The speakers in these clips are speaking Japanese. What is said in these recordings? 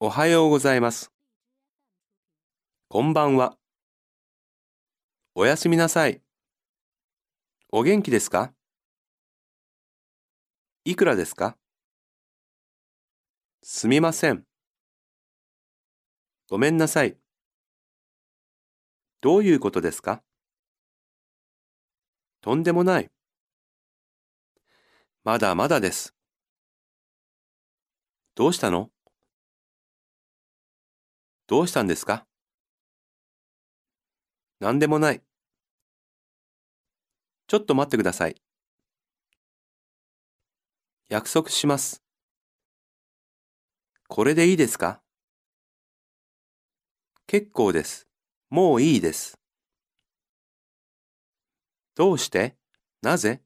おはようございます。こんばんは。おやすみなさい。お元気ですか？いくらですか？すみません。ごめんなさい。どういうことですか？とんでもない。まだまだです。どうしたの？どうしたんですか？なんでもない。ちょっと待ってください。約束します。これでいいですか？結構です。もういいです。どうして？なぜ？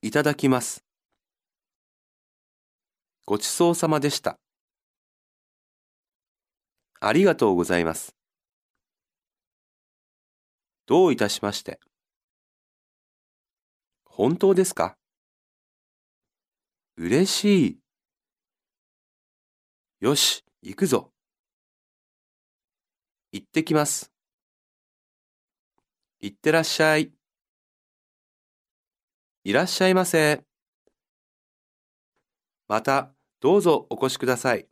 いただきます。ごちそうさまでした。ありがとうございます。どういたしまして。本当ですか？嬉しい。よし、行くぞ。行ってきます。行ってらっしゃい。いらっしゃいませ。また、どうぞお越しください。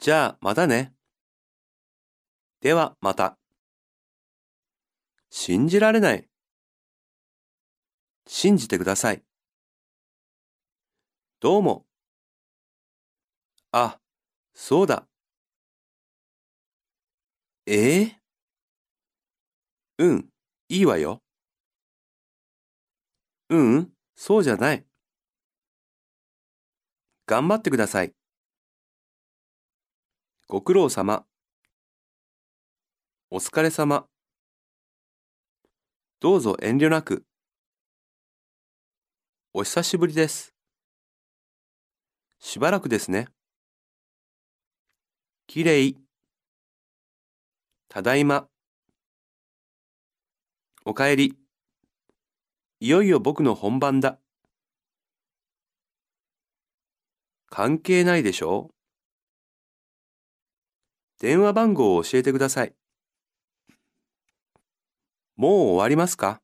じゃあ、またね。では、また。信じられない。信じてください。どうも。あ、そうだ。ええうん、いいわよ。ううん、そうじゃない。頑張ってください。ご苦労様。お疲れ様。どうぞ遠慮なく。お久しぶりです。しばらくですね。きれい。ただいま。おかえり。いよいよ僕の本番だ。関係ないでしょう電話番号を教えてください。もう終わりますか？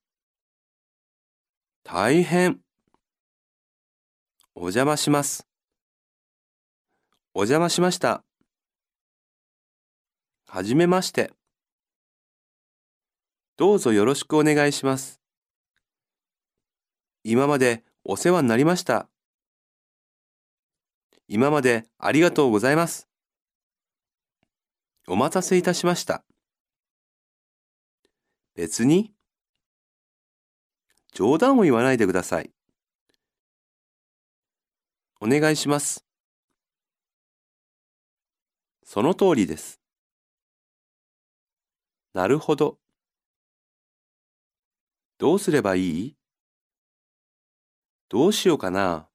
大変。お邪魔します。お邪魔しました。はじめまして。どうぞよろしくお願いします。今までお世話になりました。今までありがとうございます。お待たせいたしました。別に冗談を言わないでください。お願いします。その通りです。なるほど。どうすればいい？どうしようかな？